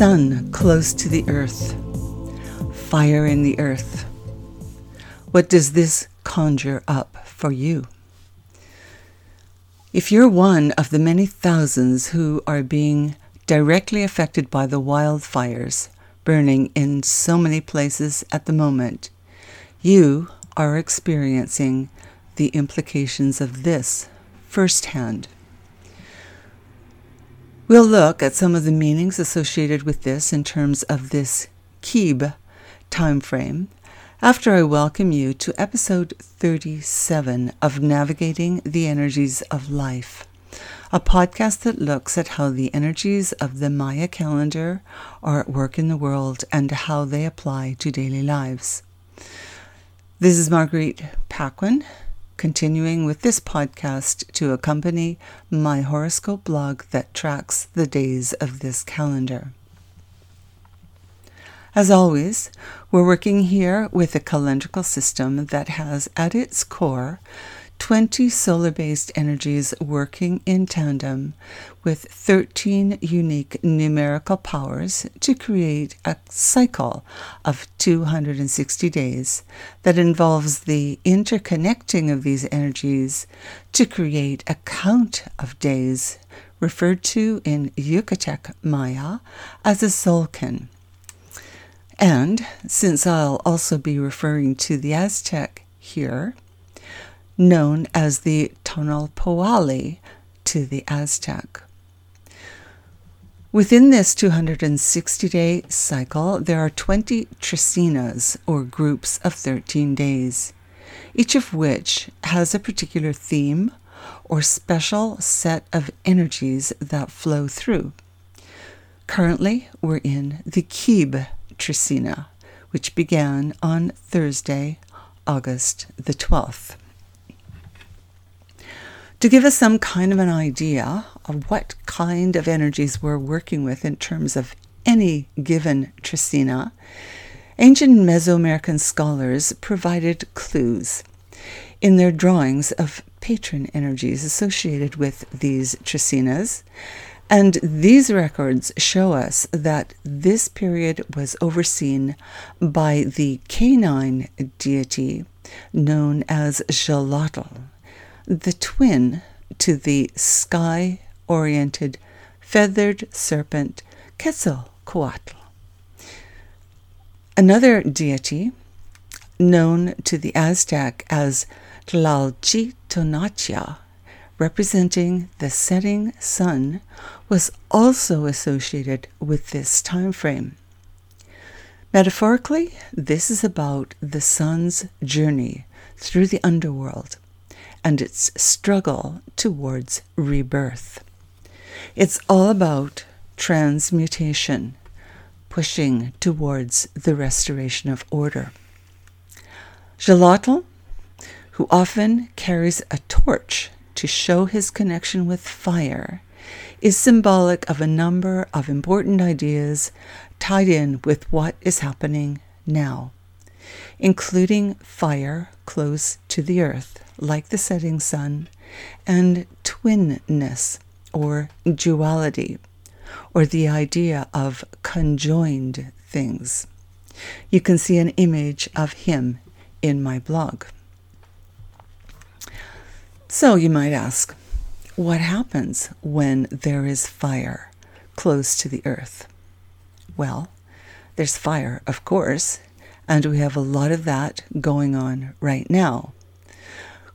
sun close to the earth, fire in the earth. What does this conjure up for you? If you're one of the many thousands who are being directly affected by the wildfires burning in so many places at the moment, you are experiencing the implications of this firsthand. We'll look at some of the meanings associated with this in terms of this Kib time frame after I welcome you to episode 37 of Navigating the Energies of Life, a podcast that looks at how the energies of the Maya calendar are at work in the world and how they apply to daily lives. This is Marguerite Paquin, continuing with this podcast to accompany my horoscope blog that tracks the days of this calendar. As always, we're working here with a calendrical system that has at its core 20 solar based energies working in tandem with 13 unique numerical powers to create a cycle of 260 days that involves the interconnecting of these energies to create a count of days referred to in Yucatec Maya as a Tzolk'in. And since I'll also be referring to the Aztec here, known as the Tonalpohualli to the Aztec. Within this 260 day cycle, there are 20 trecenas, or groups of 13 days, each of which has a particular theme or special set of energies that flow through. Currently, we're in the Kib Trecena, which began on Thursday, August the 12th. To give us some kind of an idea of what kind of energies we're working with in terms of any given Trecena, ancient Mesoamerican scholars provided clues in their drawings of patron energies associated with these Trecenas. And these records show us that this period was overseen by the canine deity known as Xolotl the twin to the sky oriented feathered serpent Quetzalcoatl. Another deity, known to the Aztec as Tlalchitonatiuh, representing the setting sun, was also associated with this time frame. Metaphorically, this is about the sun's journey through the underworld and its struggle towards rebirth. It's all about transmutation, pushing towards the restoration of order. Xolotl, who often carries a torch to show his connection with fire, is symbolic of a number of important ideas tied in with what is happening now, including fire close to the earth, like the setting sun, and twinness, or duality, or the idea of conjoined things. You can see an image of him in my blog. So you might ask, what happens when there is fire close to the earth? Well, there's fire, of course, and we have a lot of that going on right now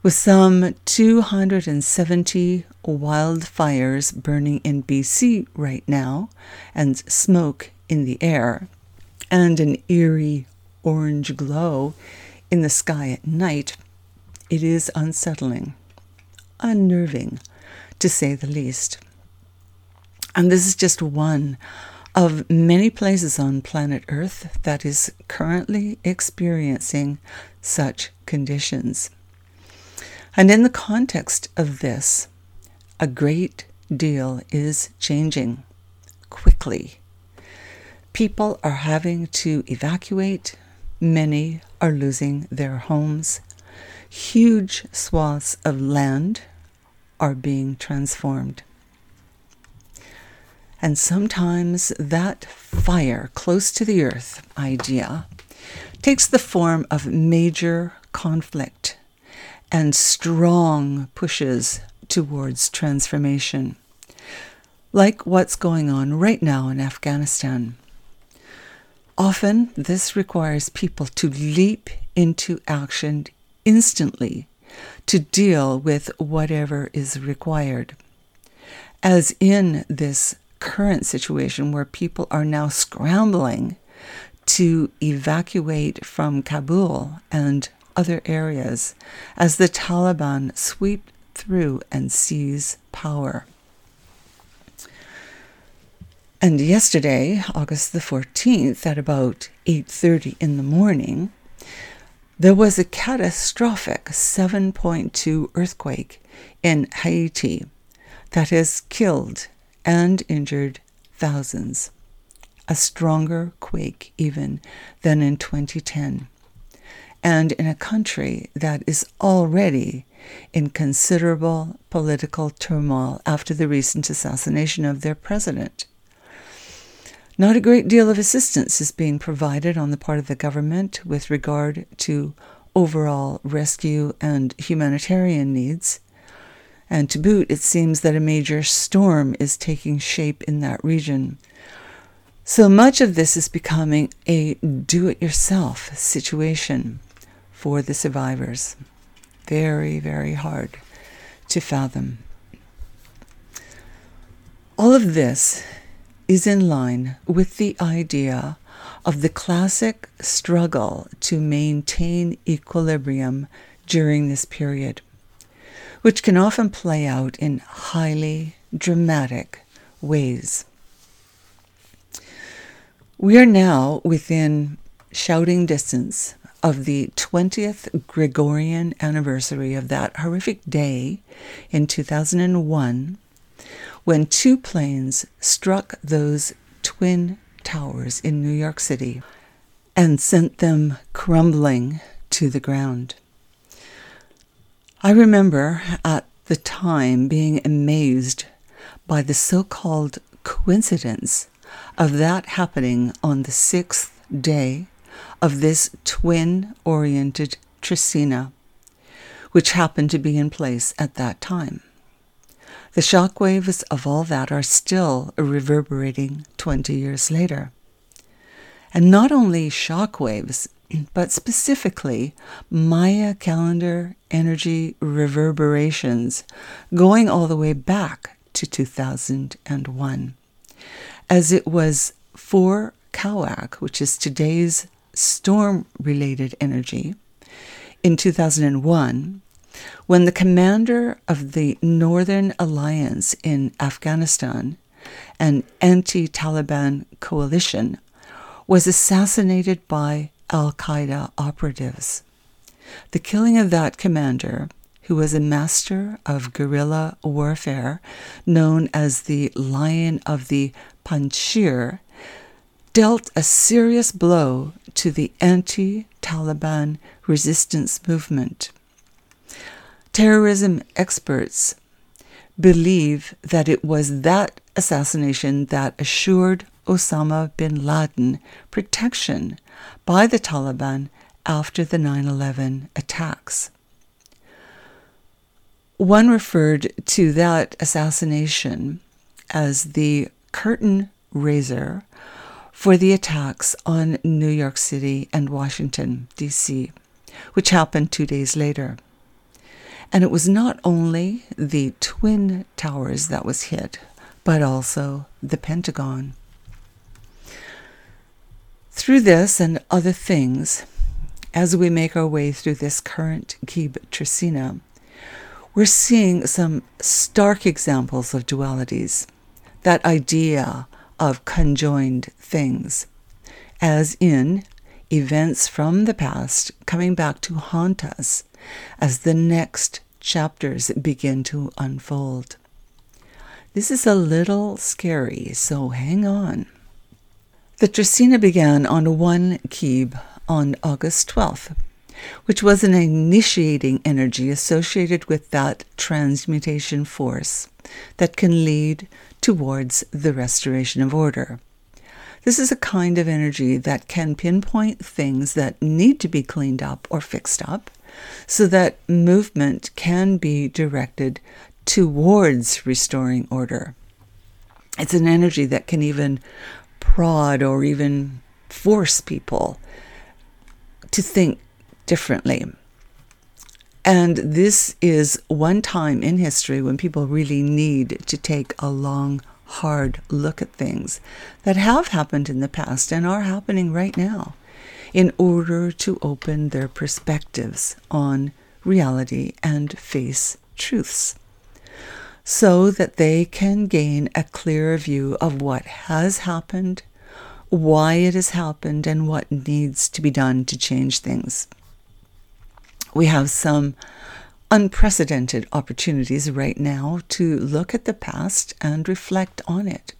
with some 270 wildfires burning in BC right now and smoke in the air, and an eerie orange glow in the sky at night, it is unsettling, unnerving, to say the least. And this is just one of many places on planet Earth that is currently experiencing such conditions. And in the context of this, a great deal is changing quickly. People are having to evacuate, many are losing their homes. Huge swaths of land are being transformed. And sometimes that fire close to the earth idea takes the form of major conflict and strong pushes towards transformation, like what's going on right now in Afghanistan. Often, this requires people to leap into action instantly to deal with whatever is required. As in this current situation where people are now scrambling to evacuate from Kabul and other areas as the Taliban sweep through and seize power. And yesterday, August the 14th, at about 8:30 in the morning, there was a catastrophic 7.2 earthquake in Haiti that has killed and injured thousands. A stronger quake even than in 2010. And in a country that is already in considerable political turmoil after the recent assassination of their president. Not a great deal of assistance is being provided on the part of the government with regard to overall rescue and humanitarian needs. And to boot, it seems that a major storm is taking shape in that region. So much of this is becoming a do it yourself situation for the survivors. Very, very hard to fathom. All of this is in line with the idea of the classic struggle to maintain equilibrium during this period, which can often play out in highly dramatic ways. We are now within shouting distance of the 20th Gregorian anniversary of that horrific day in 2001 when two planes struck those twin towers in New York City and sent them crumbling to the ground. I remember at the time being amazed by the so called coincidence of that happening on the sixth day of this twin oriented Trecena, which happened to be in place at that time. The shockwaves of all that are still reverberating 20 years later. And not only shockwaves, but specifically Maya calendar energy reverberations going all the way back to 2001, as it was for Kawak, which is today's storm related energy, in 2001 when the commander of the Northern Alliance in Afghanistan, an anti Taliban coalition, was assassinated by Al Qaeda operatives. The killing of that commander, who was a master of guerrilla warfare known as the Lion of the Panjshir, dealt a serious blow to the anti Taliban resistance movement. Terrorism experts believe that it was that assassination that assured Osama bin Laden protection by the Taliban after the 9 11 attacks. One referred to that assassination as the curtain raiser for the attacks on New York City and Washington, D.C., which happened two days later. And it was not only the Twin Towers that was hit, but also the Pentagon. Through this and other things, as we make our way through this current Kib Trecena, we're seeing some stark examples of dualities, that idea of conjoined things, as in events from the past coming back to haunt us as the next chapters begin to unfold. This is a little scary, so hang on. The Trecena began on 1 Kib on August 12th, which was an initiating energy associated with that transmutation force that can lead towards the restoration of order. This is a kind of energy that can pinpoint things that need to be cleaned up or fixed up so that movement can be directed towards restoring order. It's an energy that can even prod or even force people to think differently. And this is one time in history when people really need to take a long, hard look at things that have happened in the past and are happening right now in order to open their perspectives on reality and face truths so that they can gain a clearer view of what has happened, why it has happened, and what needs to be done to change things. We have some unprecedented opportunities right now to look at the past and reflect on it,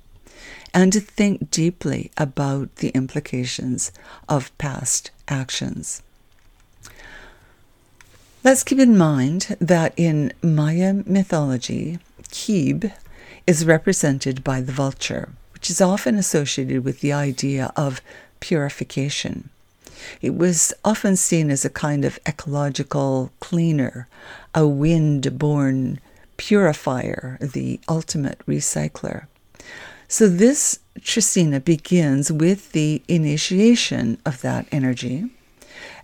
and to think deeply about the implications of past actions. Let's keep in mind that in Maya mythology, Kib is represented by the vulture, which is often associated with the idea of purification. It was often seen as a kind of ecological cleaner, a wind borne purifier, the ultimate recycler. So, this Trecena begins with the initiation of that energy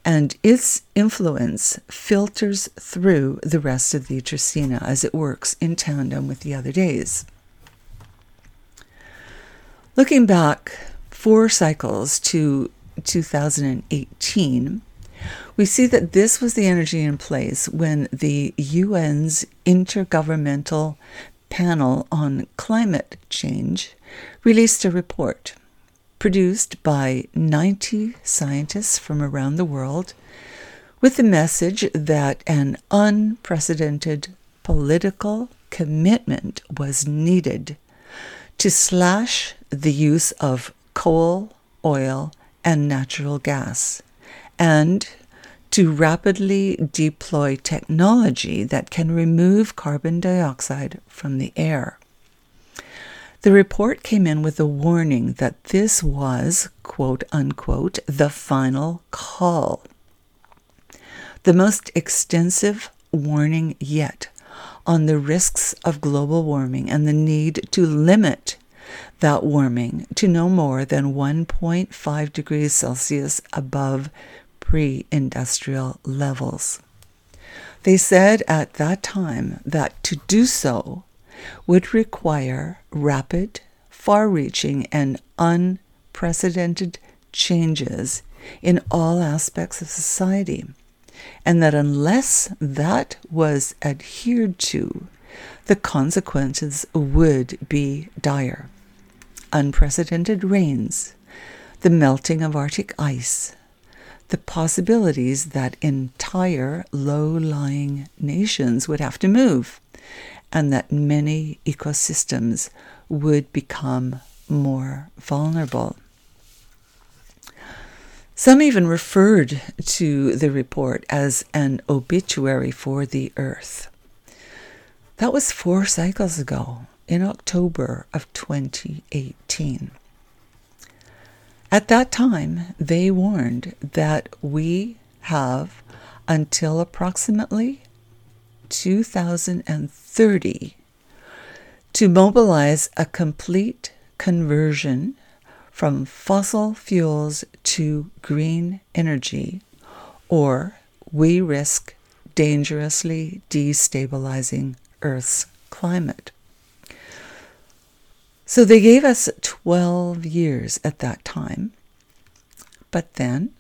and its influence filters through the rest of the Trecena as it works in tandem with the other days. Looking back four cycles to 2018, we see that this was the energy in place when the UN's Intergovernmental Panel on Climate Change released a report produced by 90 scientists from around the world with the message that an unprecedented political commitment was needed to slash the use of coal, oil, and natural gas, and to rapidly deploy technology that can remove carbon dioxide from the air. The report came in with a warning that this was, quote unquote, the final call. The most extensive warning yet on the risks of global warming and the need to limit that warming to no more than 1.5 degrees Celsius above pre industrial levels. They said at that time that to do so would require rapid, far reaching, and unprecedented changes in all aspects of society, and that unless that was adhered to, the consequences would be dire. Unprecedented rains, the melting of Arctic ice, the possibilities that entire low lying nations would have to move, and that many ecosystems would become more vulnerable. Some even referred to the report as an obituary for the Earth. That was four cycles ago, in October of 2018. At that time, they warned that we have until approximately 2030 to mobilize a complete conversion from fossil fuels to green energy, or we risk dangerously destabilizing Earth's climate. So they gave us 12 years at that time. But then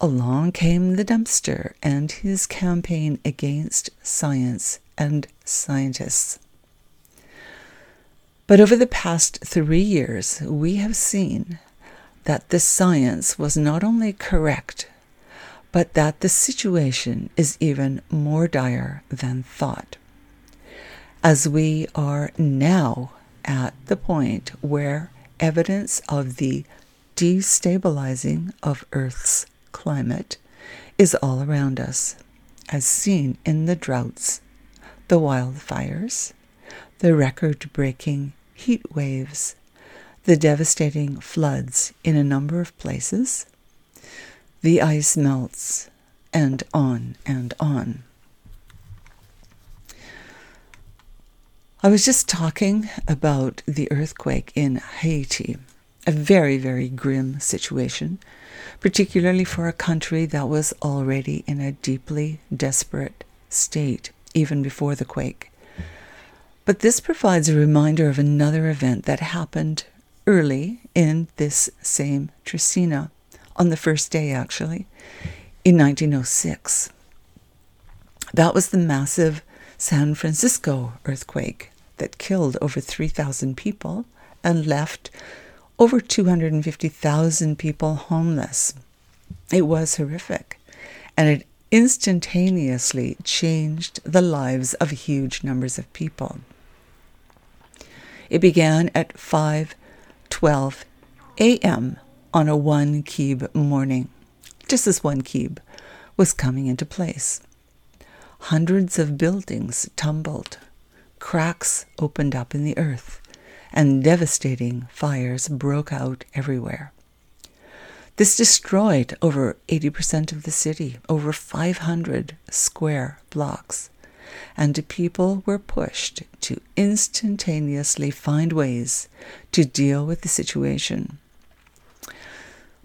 along came the dumpster and his campaign against science and scientists. But over the past three years, we have seen that the science was not only correct, but that the situation is even more dire than thought. As we are now at the point where evidence of the destabilizing of Earth's climate is all around us, as seen in the droughts, the wildfires, the record breaking heat waves, the devastating floods in a number of places, the ice melts, and on and on. I was just talking about the earthquake in Haiti, a very, very grim situation, particularly for a country that was already in a deeply desperate state even before the quake. But this provides a reminder of another event that happened early in this same Trecena, on the first day actually, in 1906. That was the massive San Francisco earthquake that killed over 3,000 people and left over 250,000 people homeless. It was horrific, and it instantaneously changed the lives of huge numbers of people. It began at 5:12 a.m. on a one Kib morning, just as one Kib was coming into place. Hundreds of buildings tumbled, cracks opened up in the earth, and devastating fires broke out everywhere. This destroyed over 80% of the city, over 500 square blocks, and people were pushed to instantaneously find ways to deal with the situation.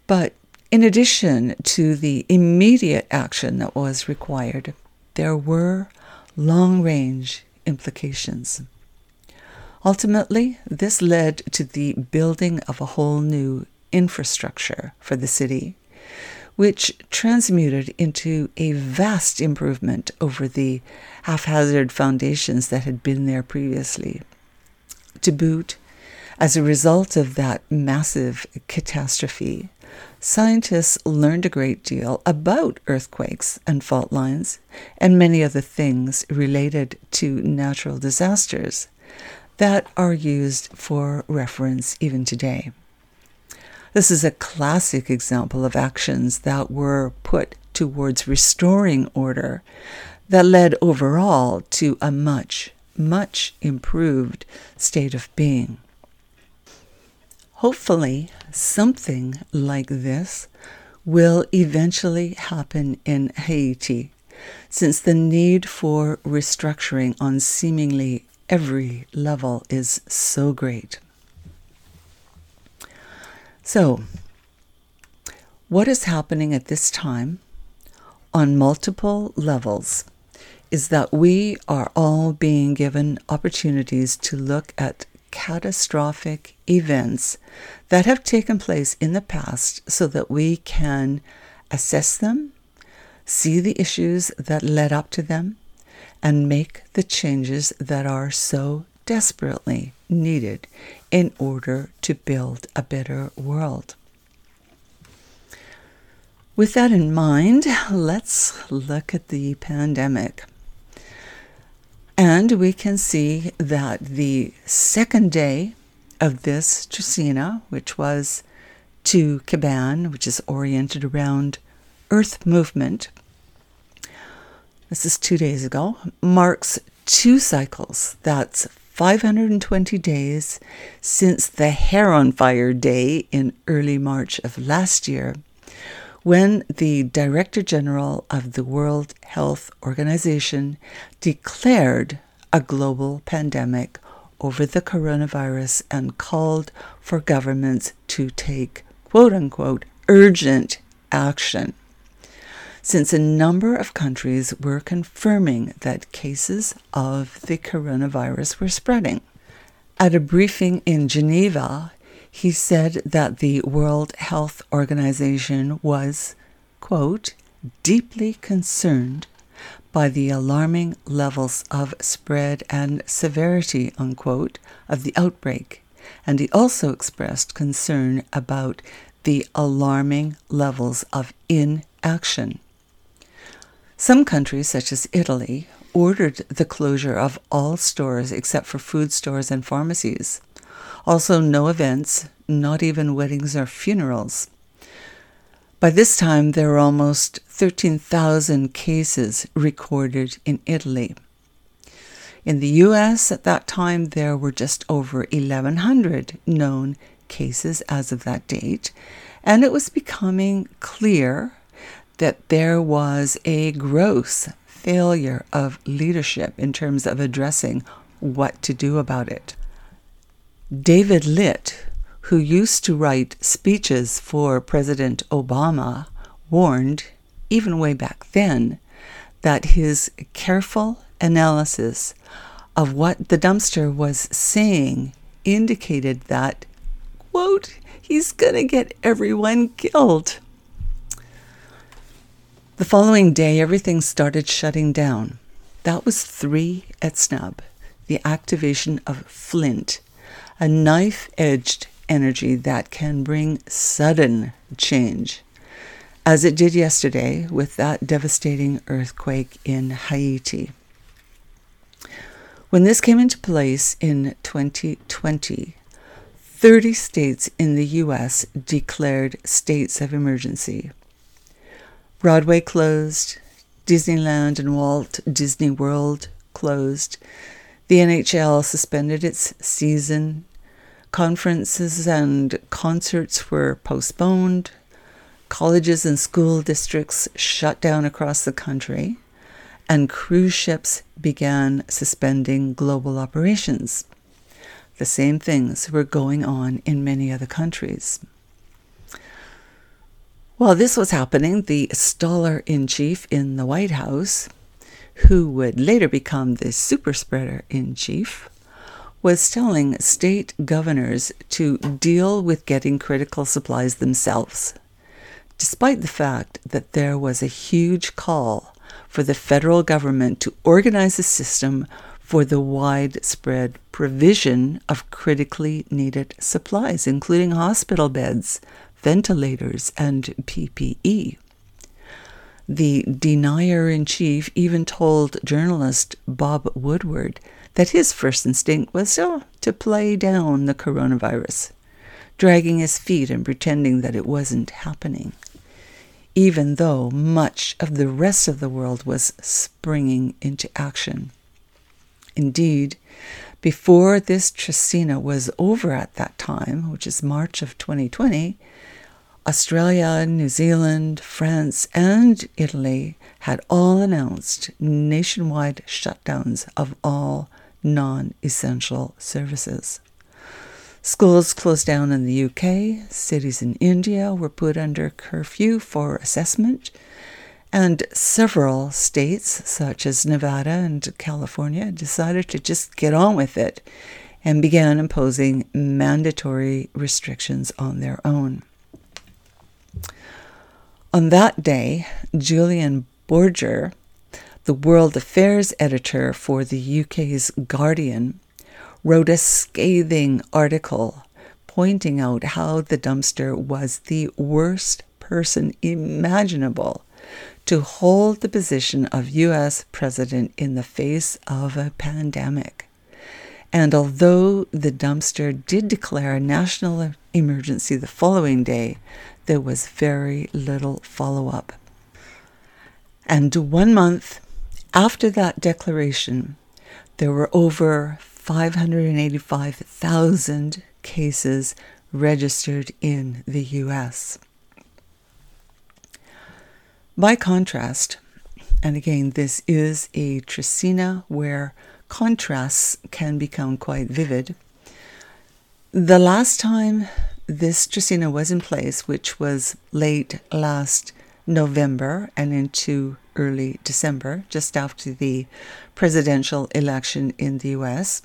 But in addition to the immediate action that was required, there were long range implications. Ultimately, this led to the building of a whole new infrastructure for the city, which transmuted into a vast improvement over the haphazard foundations that had been there previously. To boot, as a result of that massive catastrophe, scientists learned a great deal about earthquakes and fault lines and many other things related to natural disasters that are used for reference even today. This is a classic example of actions that were put towards restoring order that led overall to a much, much improved state of being. Hopefully, something like this will eventually happen in Haiti, since the need for restructuring on seemingly every level is so great. So, what is happening at this time on multiple levels is that we are all being given opportunities to look at catastrophic events that have taken place in the past so that we can assess them, see the issues that led up to them, and make the changes that are so desperately needed in order to build a better world. With that in mind, let's look at the pandemic. And we can see that the second day of this Trecena, which was to Kaban, which is oriented around Earth movement, this is two days ago, marks two cycles. That's 520 days since the Hair on Fire Day in early March of last year, when the Director General of the World Health Organization declared a global pandemic over the coronavirus and called for governments to take quote unquote urgent action since a number of countries were confirming that cases of the coronavirus were spreading. At a briefing in Geneva, he said that the World Health Organization was, quote, deeply concerned by the alarming levels of spread and severity, unquote, of the outbreak. And he also expressed concern about the alarming levels of inaction some countries, such as Italy, ordered the closure of all stores except for food stores and pharmacies. Also, no events, not even weddings or funerals. By this time, there were almost 13,000 cases recorded in Italy. In the US at that time, there were just over 1,100 known cases as of that date, and it was becoming clear that there was a gross failure of leadership in terms of addressing what to do about it. David Litt, who used to write speeches for President Obama, warned, even way back then, that his careful analysis of what the dumpster was saying indicated that, quote, he's going to get everyone killed. The following day, everything started shutting down. That was three Etz'nab, the activation of Flint, a knife edged energy that can bring sudden change, as it did yesterday with that devastating earthquake in Haiti. When this came into place in 2020, 30 states in the U.S. declared states of emergency. Broadway closed, Disneyland and Walt Disney World closed, the NHL suspended its season, conferences and concerts were postponed, colleges and school districts shut down across the country, and cruise ships began suspending global operations. The same things were going on in many other countries. While this was happening, the staller in chief in the White House, who would later become the super spreader in chief, was telling state governors to deal with getting critical supplies themselves, despite the fact that there was a huge call for the federal government to organize a system for the widespread provision of critically needed supplies, including hospital beds, ventilators, and PPE. The denier in chief even told journalist Bob Woodward that his first instinct was oh, to play down the coronavirus, dragging his feet and pretending that it wasn't happening, even though much of the rest of the world was springing into action. Indeed, before this Trecena was over at that time, which is March of 2020, Australia, New Zealand, France, and Italy had all announced nationwide shutdowns of all non essential services. Schools closed down in the UK, cities in India were put under curfew for assessment, and several states, such as Nevada and California, decided to just get on with it and began imposing mandatory restrictions on their own. On that day, Julian Borger, the World Affairs editor for the UK's Guardian, wrote a scathing article pointing out how the dumpster was the worst person imaginable to hold the position of US president in the face of a pandemic. And although the dumpster did declare a national emergency the following day, there was very little follow up. And one month after that declaration, there were over 585,000 cases registered in the US. By contrast, and again, this is a Trecena where contrasts can become quite vivid. The last time this Trecena was in place, which was late last November and into early December, just after the presidential election in the US.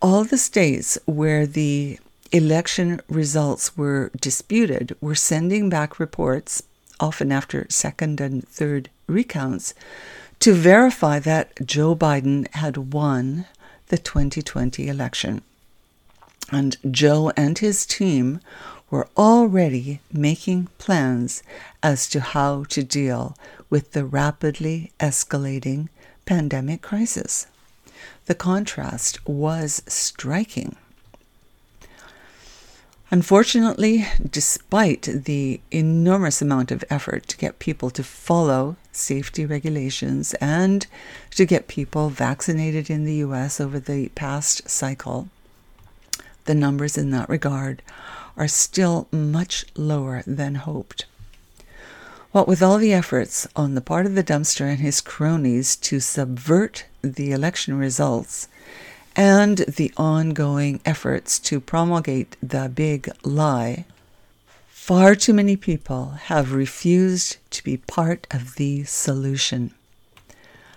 All the states where the election results were disputed were sending back reports, often after second and third recounts, to verify that Joe Biden had won the 2020 election. And Joe and his team were already making plans as to how to deal with the rapidly escalating pandemic crisis. The contrast was striking. Unfortunately, despite the enormous amount of effort to get people to follow safety regulations and to get people vaccinated in the US over the past cycle, the numbers in that regard are still much lower than hoped. What with all the efforts on the part of the dumpster and his cronies to subvert the election results, and the ongoing efforts to promulgate the big lie, far too many people have refused to be part of the solution.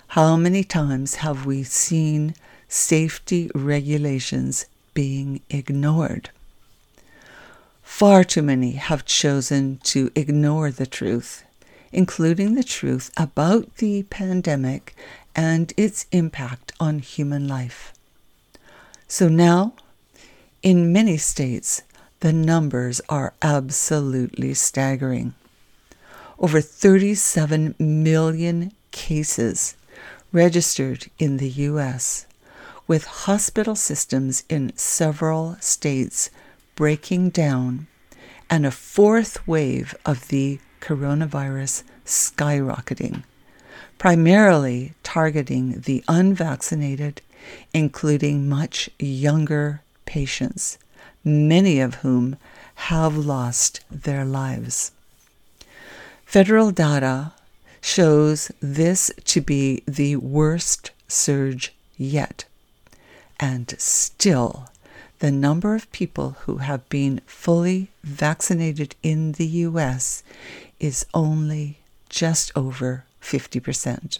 How many times have we seen safety regulations being ignored? Far too many have chosen to ignore the truth, including the truth about the pandemic and its impact on human life. So now, in many states, the numbers are absolutely staggering. Over 37 million cases registered in the U.S., with hospital systems in several states breaking down and a fourth wave of the coronavirus skyrocketing, primarily targeting the unvaccinated including much younger patients, many of whom have lost their lives. Federal data shows this to be the worst surge yet, and still the number of people who have been fully vaccinated in the US is only just over 50%.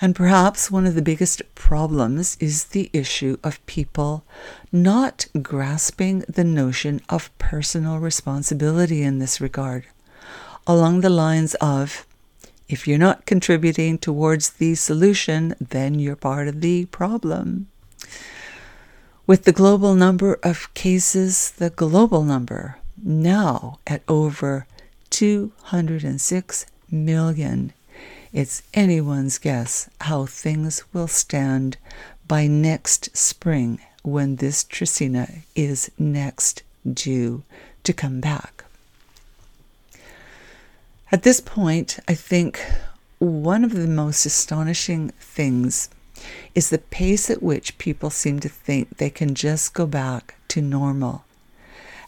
And perhaps one of the biggest problems is the issue of people not grasping the notion of personal responsibility in this regard, along the lines of if you're not contributing towards the solution, then you're part of the problem. With the global number of cases, the global number now at over 206 million it's anyone's guess how things will stand by next spring when this Trecena is next due to come back. At this point, I think one of the most astonishing things is the pace at which people seem to think they can just go back to normal,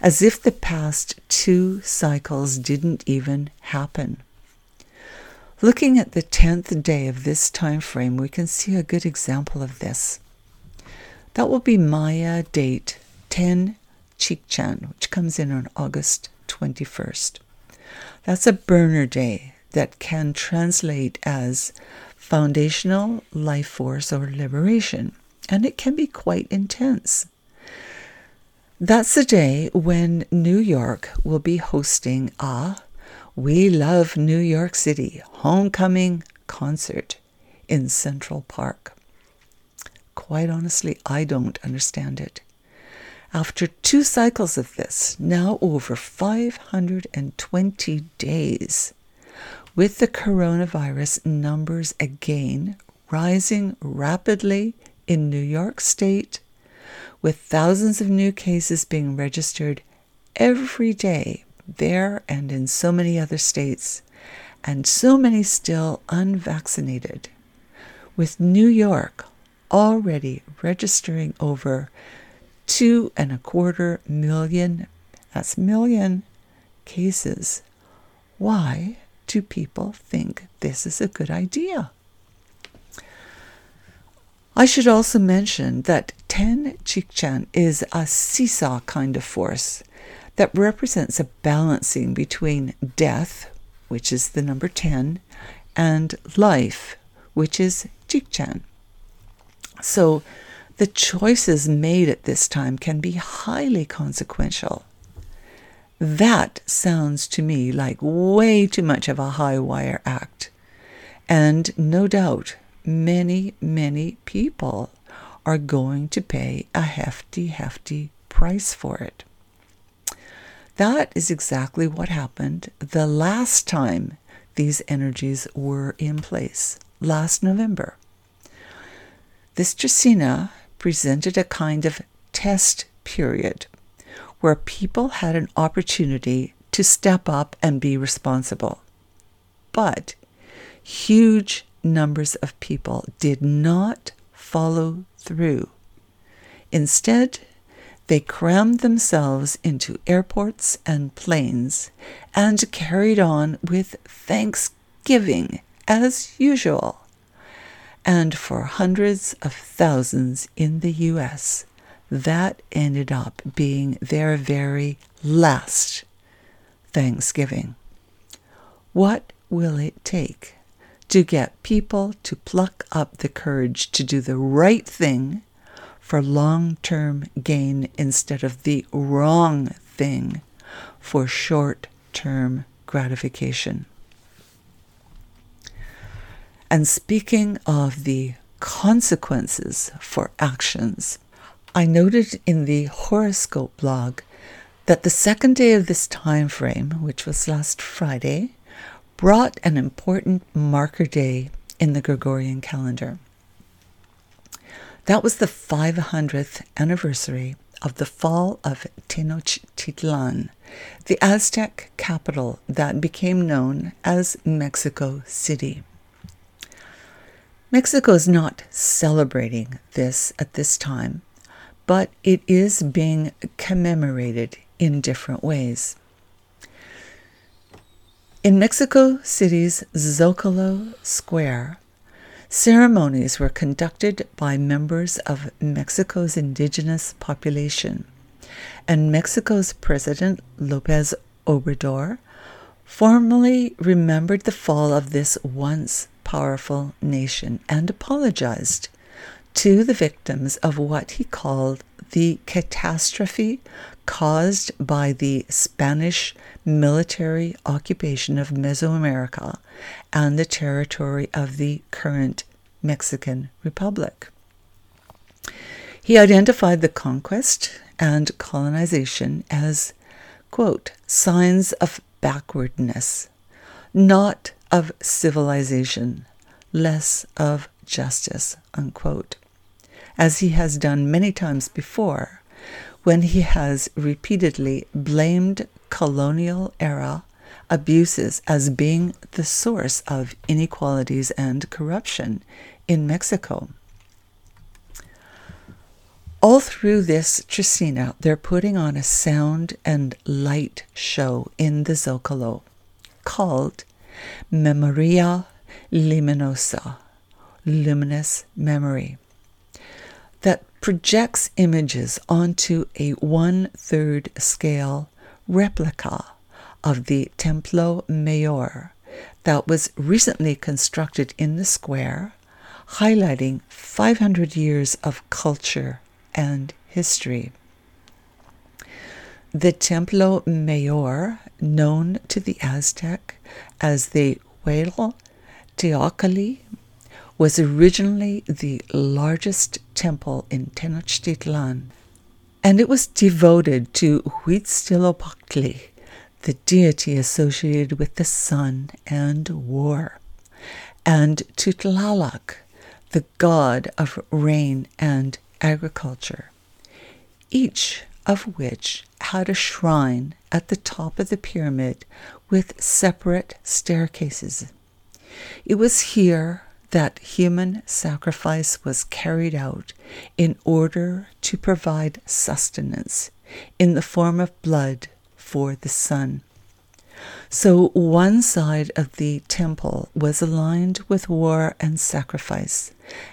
as if the past two cycles didn't even happen. Looking at the 10th day of this time frame, we can see a good example of this. That will be Maya date 10 Chikchan, which comes in on August 21st. That's a burner day that can translate as foundational life force or liberation, and it can be quite intense. That's the day when New York will be hosting a we Love New York City Homecoming Concert in Central Park. Quite honestly, I don't understand it. After two cycles of this, now over 520 days, with the coronavirus numbers again rising rapidly in New York State, with thousands of new cases being registered every day there and in so many other states, and so many still unvaccinated, with New York already registering over two and a quarter million, that's million cases. Why do people think this is a good idea? I should also mention that 10 Chikchan is a seesaw kind of force that represents a balancing between death, which is the number 10, and life, which is Chikchan. So the choices made at this time can be highly consequential. That sounds to me like way too much of a high wire act. And no doubt, many, many people are going to pay a hefty, hefty price for it. That is exactly what happened the last time these energies were in place, last November. This Trecena presented a kind of test period where people had an opportunity to step up and be responsible. But huge numbers of people did not follow through. Instead, they crammed themselves into airports and planes and carried on with Thanksgiving as usual. And for hundreds of thousands in the US, that ended up being their very last Thanksgiving. What will it take to get people to pluck up the courage to do the right thing for long term gain instead of the wrong thing for short term gratification? And speaking of the consequences for actions, I noted in the horoscope blog that the second day of this time frame, which was last Friday, brought an important marker day in the Gregorian calendar. That was the 500th anniversary of the fall of Tenochtitlan, the Aztec capital that became known as Mexico City. Mexico is not celebrating this at this time, but it is being commemorated in different ways. In Mexico City's Zocalo Square, ceremonies were conducted by members of Mexico's indigenous population, and Mexico's President Lopez Obrador formally remembered the fall of this once powerful nation and apologized to the victims of what he called the catastrophe caused by the Spanish military occupation of Mesoamerica and the territory of the current Mexican Republic. He identified the conquest and colonization as, quote, signs of backwardness, not of civilization, less of justice, unquote. As he has done many times before, when he has repeatedly blamed colonial era abuses as being the source of inequalities and corruption in Mexico. All through this Trecena, they're putting on a sound and light show in the Zocalo called Memoria Luminosa, luminous memory that projects images onto a one third scale replica of the Templo Mayor that was recently constructed in the square, highlighting 500 years of culture and history. The Templo Mayor, known to the Aztec as the Huayla Teocalli was originally the largest temple in Tenochtitlan, and it was devoted to Huitzilopochtli, the deity associated with the sun and war, and to Tlaloc, the god of rain and agriculture, each of which had a shrine at the top of the pyramid with separate staircases. It was here that human sacrifice was carried out in order to provide sustenance in the form of blood for the sun. So one side of the temple was aligned with war and sacrifice,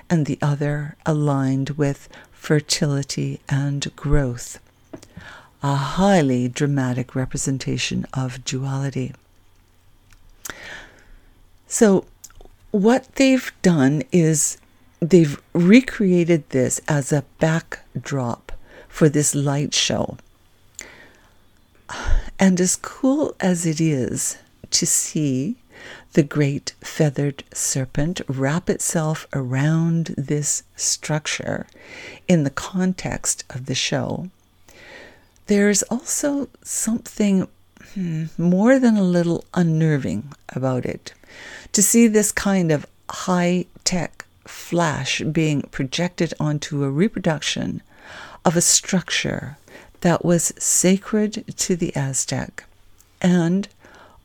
and the other aligned with fertility and growth. A highly dramatic representation of duality. So, what they've done is they've recreated this as a backdrop for this light show. And as cool as it is to see the great feathered serpent wrap itself around this structure in the context of the show, there's also something hmm, more than a little unnerving about it. To see this kind of high tech flash being projected onto a reproduction of a structure that was sacred to the Aztec and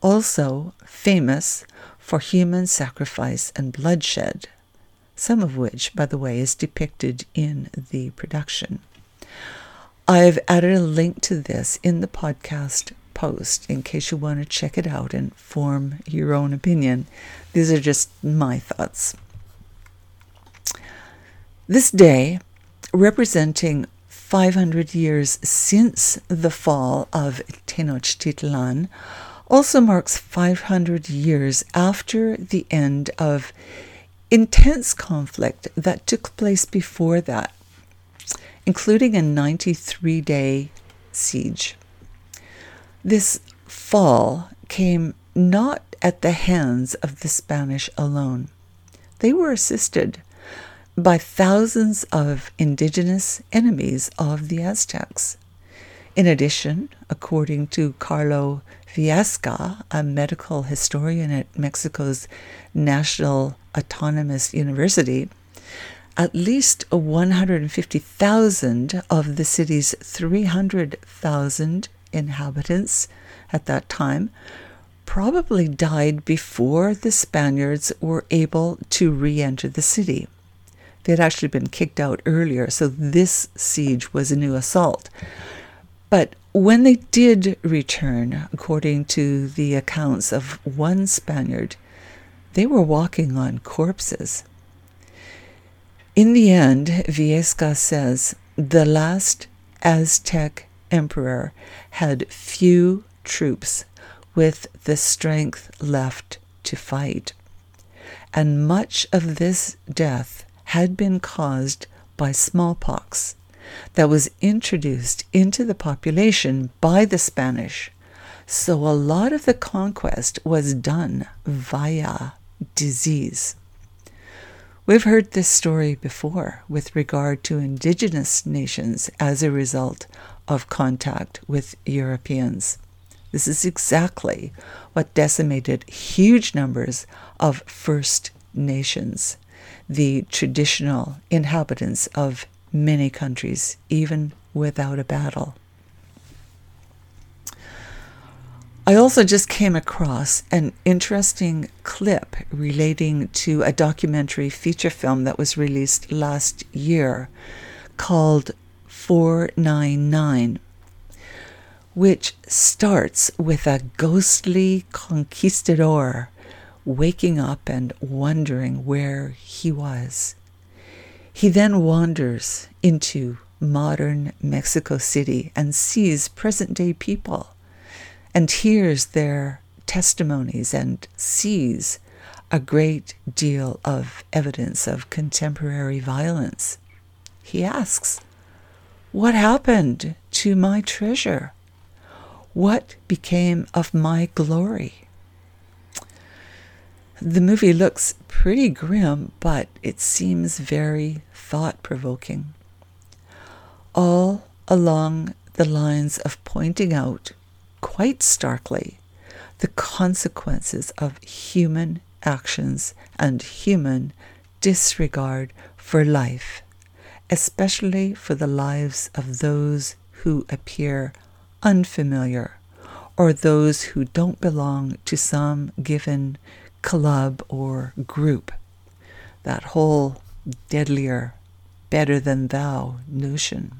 also famous for human sacrifice and bloodshed, some of which, by the way, is depicted in the production. I've added a link to this in the podcast post in case you want to check it out and form your own opinion. These are just my thoughts. This day, representing 500 years since the fall of Tenochtitlan, also marks 500 years after the end of intense conflict that took place before that, including a 93 day siege. This fall came not at the hands of the Spanish alone. They were assisted by thousands of indigenous enemies of the Aztecs. In addition, according to Carlo Viesca, a medical historian at Mexico's National Autonomous University, at least 150,000 of the city's 300,000 inhabitants at that time probably died before the Spaniards were able to re enter the city. They had actually been kicked out earlier, so this siege was a new assault. But when they did return, according to the accounts of one Spaniard, they were walking on corpses. In the end, Viesca says, the last Aztec emperor had few troops with the strength left to fight. And much of this death had been caused by smallpox that was introduced into the population by the Spanish. So a lot of the conquest was done via disease. We've heard this story before with regard to indigenous nations as a result of contact with Europeans. This is exactly what decimated huge numbers of First Nations, the traditional inhabitants of many countries, even without a battle. I also just came across an interesting clip relating to a documentary feature film that was released last year called 499, which starts with a ghostly conquistador waking up and wondering where he was. He then wanders into modern Mexico City and sees present day people and hears their testimonies and sees a great deal of evidence of contemporary violence. He asks, what happened to my treasure? What became of my glory? The movie looks pretty grim, but it seems very thought provoking. All along the lines of pointing out quite starkly the consequences of human actions and human disregard for life especially for the lives of those who appear unfamiliar or those who don't belong to some given club or group. That whole deadlier, better than thou notion.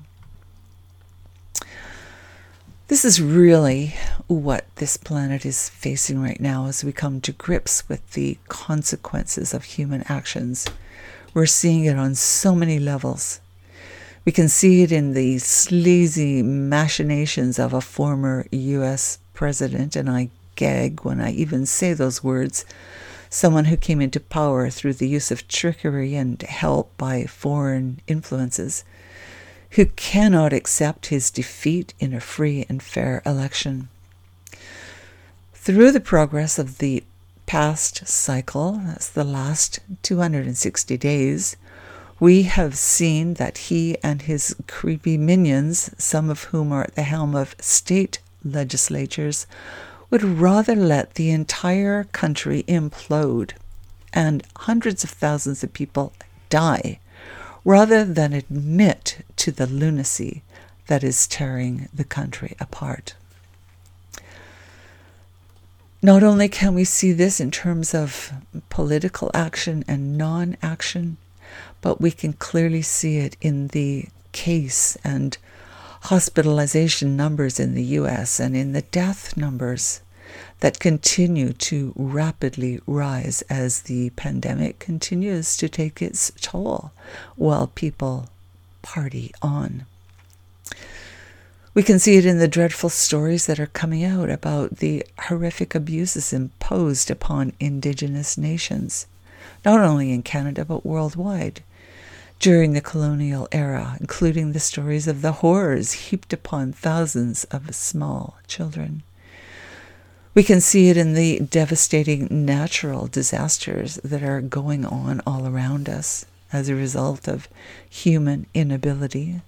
This is really what this planet is facing right now as we come to grips with the consequences of human actions. We're seeing it on so many levels. We can see it in the sleazy machinations of a former US president, and I gag when I even say those words. Someone who came into power through the use of trickery and help by foreign influences, who cannot accept his defeat in a free and fair election. Through the progress of the past cycle, that's the last 260 days, we have seen that he and his creepy minions, some of whom are at the helm of state legislatures, would rather let the entire country implode and hundreds of thousands of people die rather than admit to the lunacy that is tearing the country apart. Not only can we see this in terms of political action and non action, but we can clearly see it in the case and hospitalization numbers in the US and in the death numbers that continue to rapidly rise as the pandemic continues to take its toll while people party on. We can see it in the dreadful stories that are coming out about the horrific abuses imposed upon Indigenous nations, not only in Canada but worldwide, during the colonial era, including the stories of the horrors heaped upon thousands of small children. We can see it in the devastating natural disasters that are going on all around us as a result of human inability,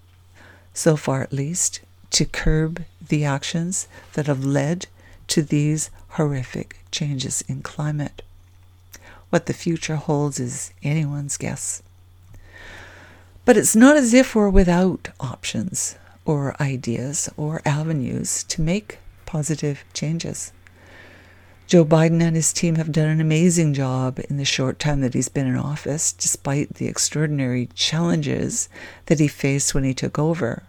so far at least, to curb the actions that have led to these horrific changes in climate. What the future holds is anyone's guess. But it's not as if we're without options or ideas or avenues to make positive changes. Joe Biden and his team have done an amazing job in the short time that he's been in office, despite the extraordinary challenges that he faced when he took over.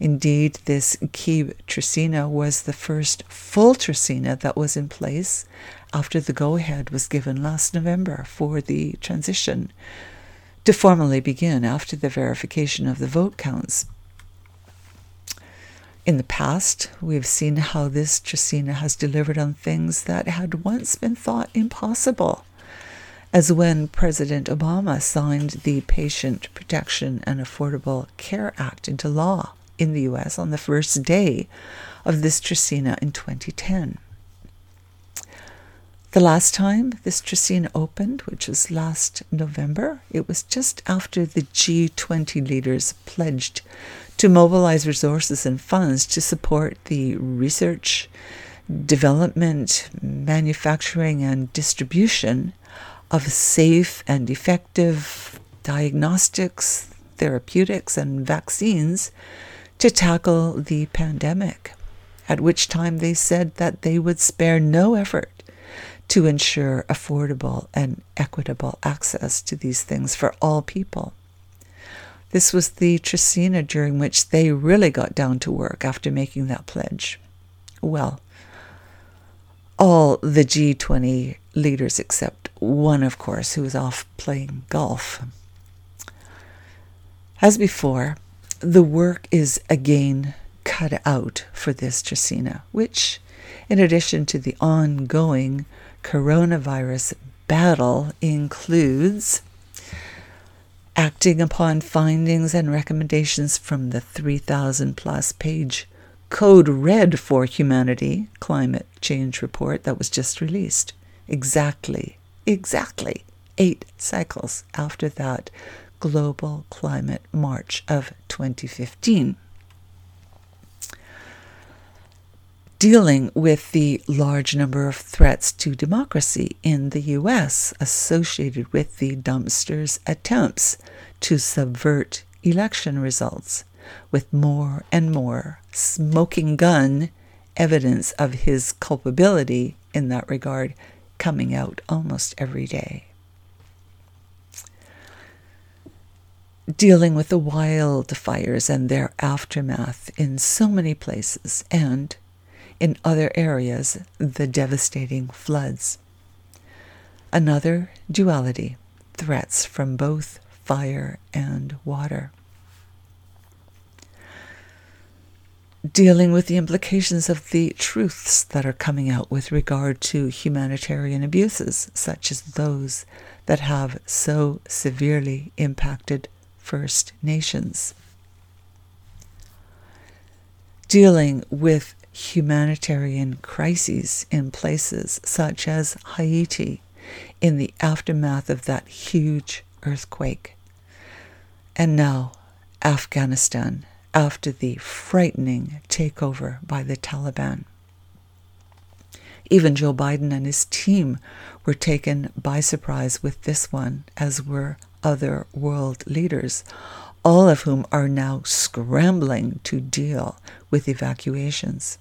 Indeed, this Kib Trecena was the first full Trecena that was in place after the go ahead was given last November for the transition to formally begin after the verification of the vote counts. In the past, we have seen how this Trecena has delivered on things that had once been thought impossible, as when President Obama signed the Patient Protection and Affordable Care Act into law in the US on the first day of this Trecena in 2010. The last time this Trecena opened, which was last November, it was just after the G20 leaders pledged to mobilize resources and funds to support the research, development, manufacturing, and distribution of safe and effective diagnostics, therapeutics, and vaccines to tackle the pandemic, at which time they said that they would spare no effort to ensure affordable and equitable access to these things for all people. This was the Trecena during which they really got down to work after making that pledge. Well, all the G20 leaders except one, of course, who was off playing golf. As before, the work is again cut out for this Trecena, which, in addition to the ongoing coronavirus battle, includes acting upon findings and recommendations from the 3,000 plus page Code Red for Humanity climate change report that was just released. Exactly, exactly eight cycles after that global climate march of 2015. Dealing with the large number of threats to democracy in the US associated with the dumpster's attempts to subvert election results, with more and more smoking gun evidence of his culpability in that regard coming out almost every day. dealing with the wildfires and their aftermath in so many places, and in other areas, the devastating floods. Another duality threats from both fire and water. Dealing with the implications of the truths that are coming out with regard to humanitarian abuses, such as those that have so severely impacted First Nations. Dealing with humanitarian crises in places such as Haiti in the aftermath of that huge earthquake. And now, Afghanistan after the frightening takeover by the Taliban. Even Joe Biden and his team were taken by surprise with this one, as were other world leaders, all of whom are now scrambling to deal with evacuations.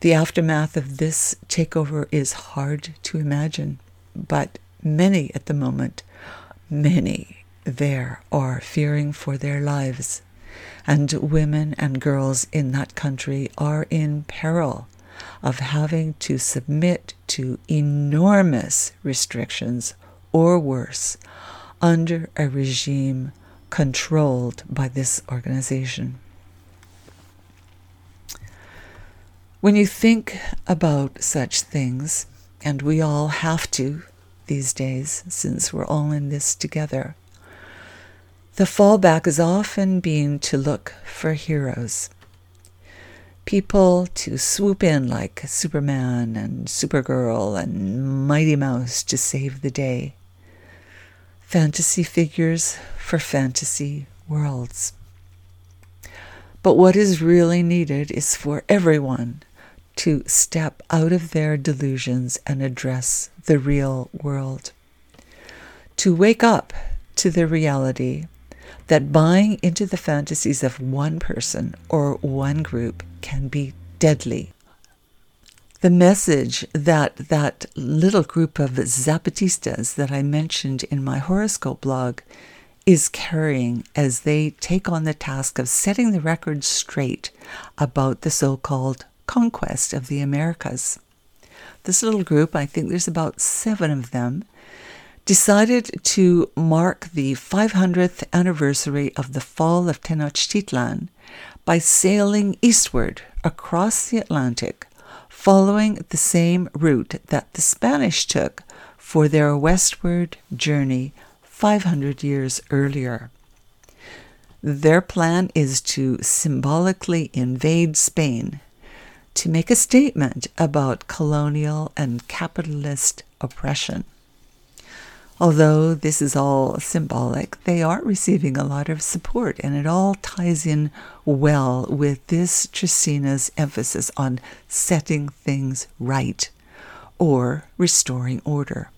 The aftermath of this takeover is hard to imagine, but many at the moment, many there are fearing for their lives, and women and girls in that country are in peril of having to submit to enormous restrictions or worse under a regime controlled by this organization. When you think about such things, and we all have to these days since we're all in this together, the fallback is often being to look for heroes. People to swoop in like Superman and Supergirl and Mighty Mouse to save the day fantasy figures for fantasy worlds. But what is really needed is for everyone to step out of their delusions and address the real world. To wake up to the reality that buying into the fantasies of one person or one group can be deadly the message that that little group of Zapatistas that I mentioned in my horoscope blog is carrying as they take on the task of setting the record straight about the so called conquest of the Americas. This little group, I think there's about seven of them, decided to mark the 500th anniversary of the fall of Tenochtitlan by sailing eastward across the Atlantic following the same route that the Spanish took for their westward journey 500 years earlier. Their plan is to symbolically invade Spain to make a statement about colonial and capitalist oppression. Although this is all symbolic, they are receiving a lot of support, and it all ties in well with this Trecena's emphasis on setting things right or restoring order.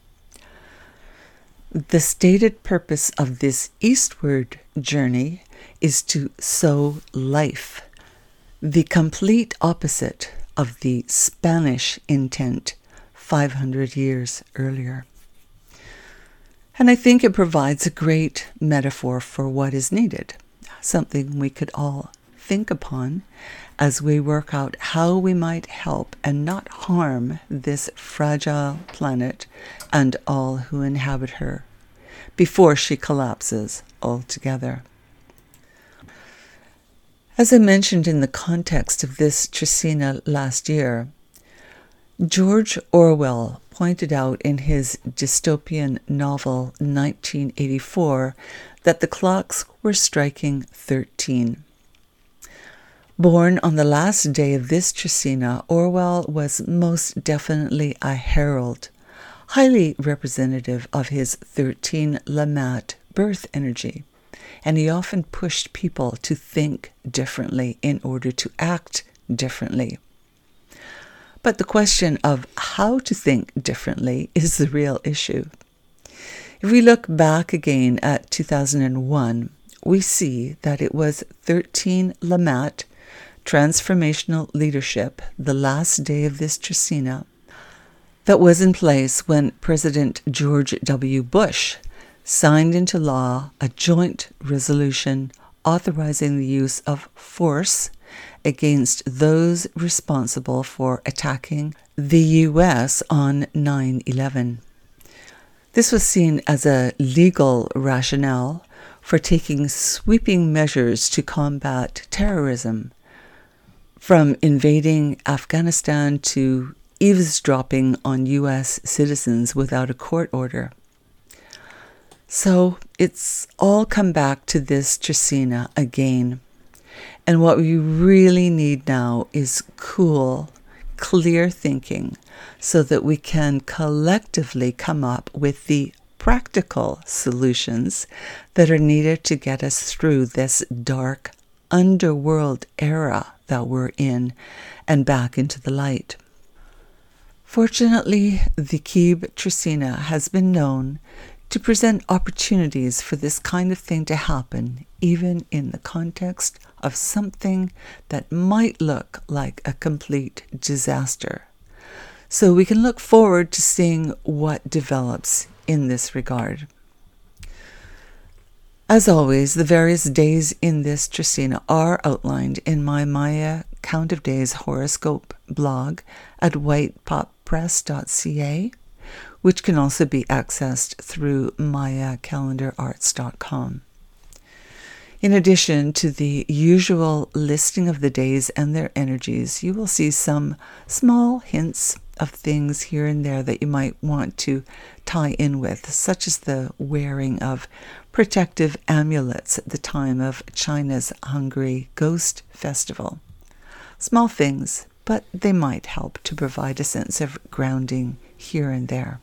The stated purpose of this eastward journey is to sow life, the complete opposite of the Spanish intent 500 years earlier. And I think it provides a great metaphor for what is needed, something we could all think upon as we work out how we might help and not harm this fragile planet and all who inhabit her before she collapses altogether. As I mentioned in the context of this Trecena last year, George Orwell pointed out in his dystopian novel 1984 that the clocks were striking 13. Born on the last day of this Trecena, Orwell was most definitely a herald, highly representative of his 13 Lamat birth energy, and he often pushed people to think differently in order to act differently. But the question of how to think differently is the real issue. If we look back again at 2001, we see that it was 13 Lamat transformational leadership, the last day of this Trecena, that was in place when President George W. Bush signed into law a joint resolution authorizing the use of force against those responsible for attacking the U.S. on 9 11. This was seen as a legal rationale for taking sweeping measures to combat terrorism, from invading Afghanistan to eavesdropping on U.S. citizens without a court order. So it's all come back to this Trecena again. And what we really need now is cool, clear thinking so that we can collectively come up with the practical solutions that are needed to get us through this dark underworld era that we're in and back into the light. Fortunately, the Kib Trecena has been known to present opportunities for this kind of thing to happen, even in the context of something that might look like a complete disaster. So we can look forward to seeing what develops in this regard. As always, the various days in this Trecena are outlined in my Maya Count of Days horoscope blog at whitepoppress.ca, which can also be accessed through mayacalendararts.com. In addition to the usual listing of the days and their energies, you will see some small hints of things here and there that you might want to tie in with, such as the wearing of protective amulets at the time of China's Hungry Ghost Festival. Small things, but they might help to provide a sense of grounding here and there.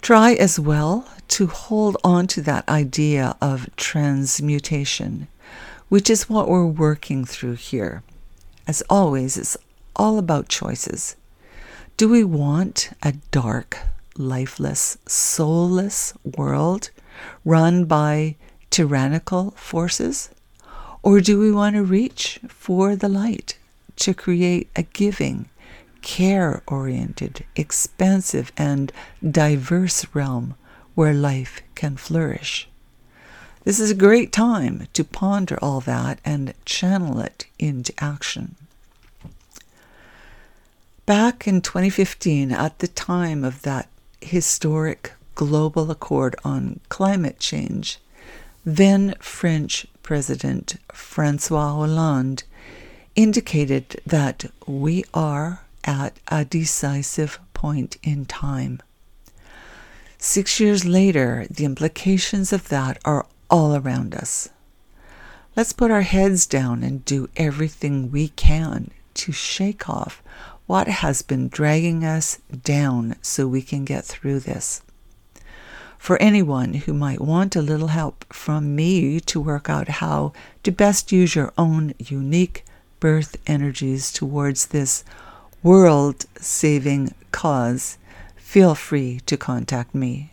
Try as well to hold on to that idea of transmutation, which is what we're working through here. As always, it's all about choices. Do we want a dark, lifeless, soulless world run by tyrannical forces? Or do we want to reach for the light to create a giving, care oriented, expansive, and diverse realm where life can flourish? This is a great time to ponder all that and channel it into action. Back in 2015, at the time of that historic global accord on climate change, then French President Francois Hollande indicated that we are at a decisive point in time. Six years later, the implications of that are all around us. Let's put our heads down and do everything we can to shake off what has been dragging us down so we can get through this. For anyone who might want a little help from me to work out how to best use your own unique birth energies towards this world saving cause, feel free to contact me.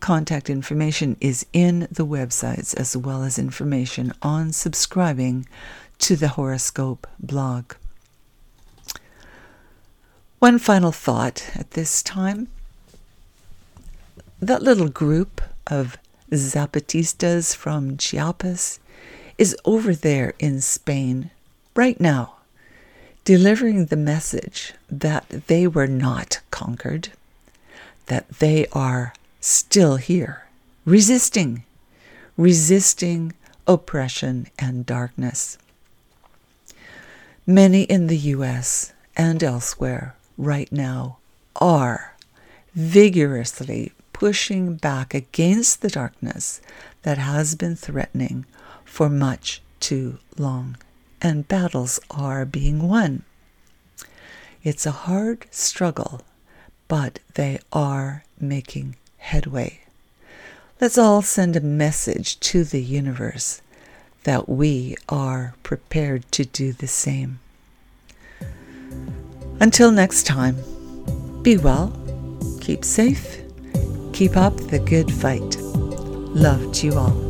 Contact information is in the websites as well as information on subscribing to the horoscope blog. One final thought at this time. That little group of Zapatistas from Chiapas is over there in Spain right now, delivering the message that they were not conquered, that they are still here, resisting, resisting oppression and darkness. Many in the US and elsewhere right now are vigorously pushing back against the darkness that has been threatening for much too long, and battles are being won. It's a hard struggle, but they are making headway. Let's all send a message to the universe that we are prepared to do the same. Until next time, be well, keep safe, keep up the good fight. Love to you all.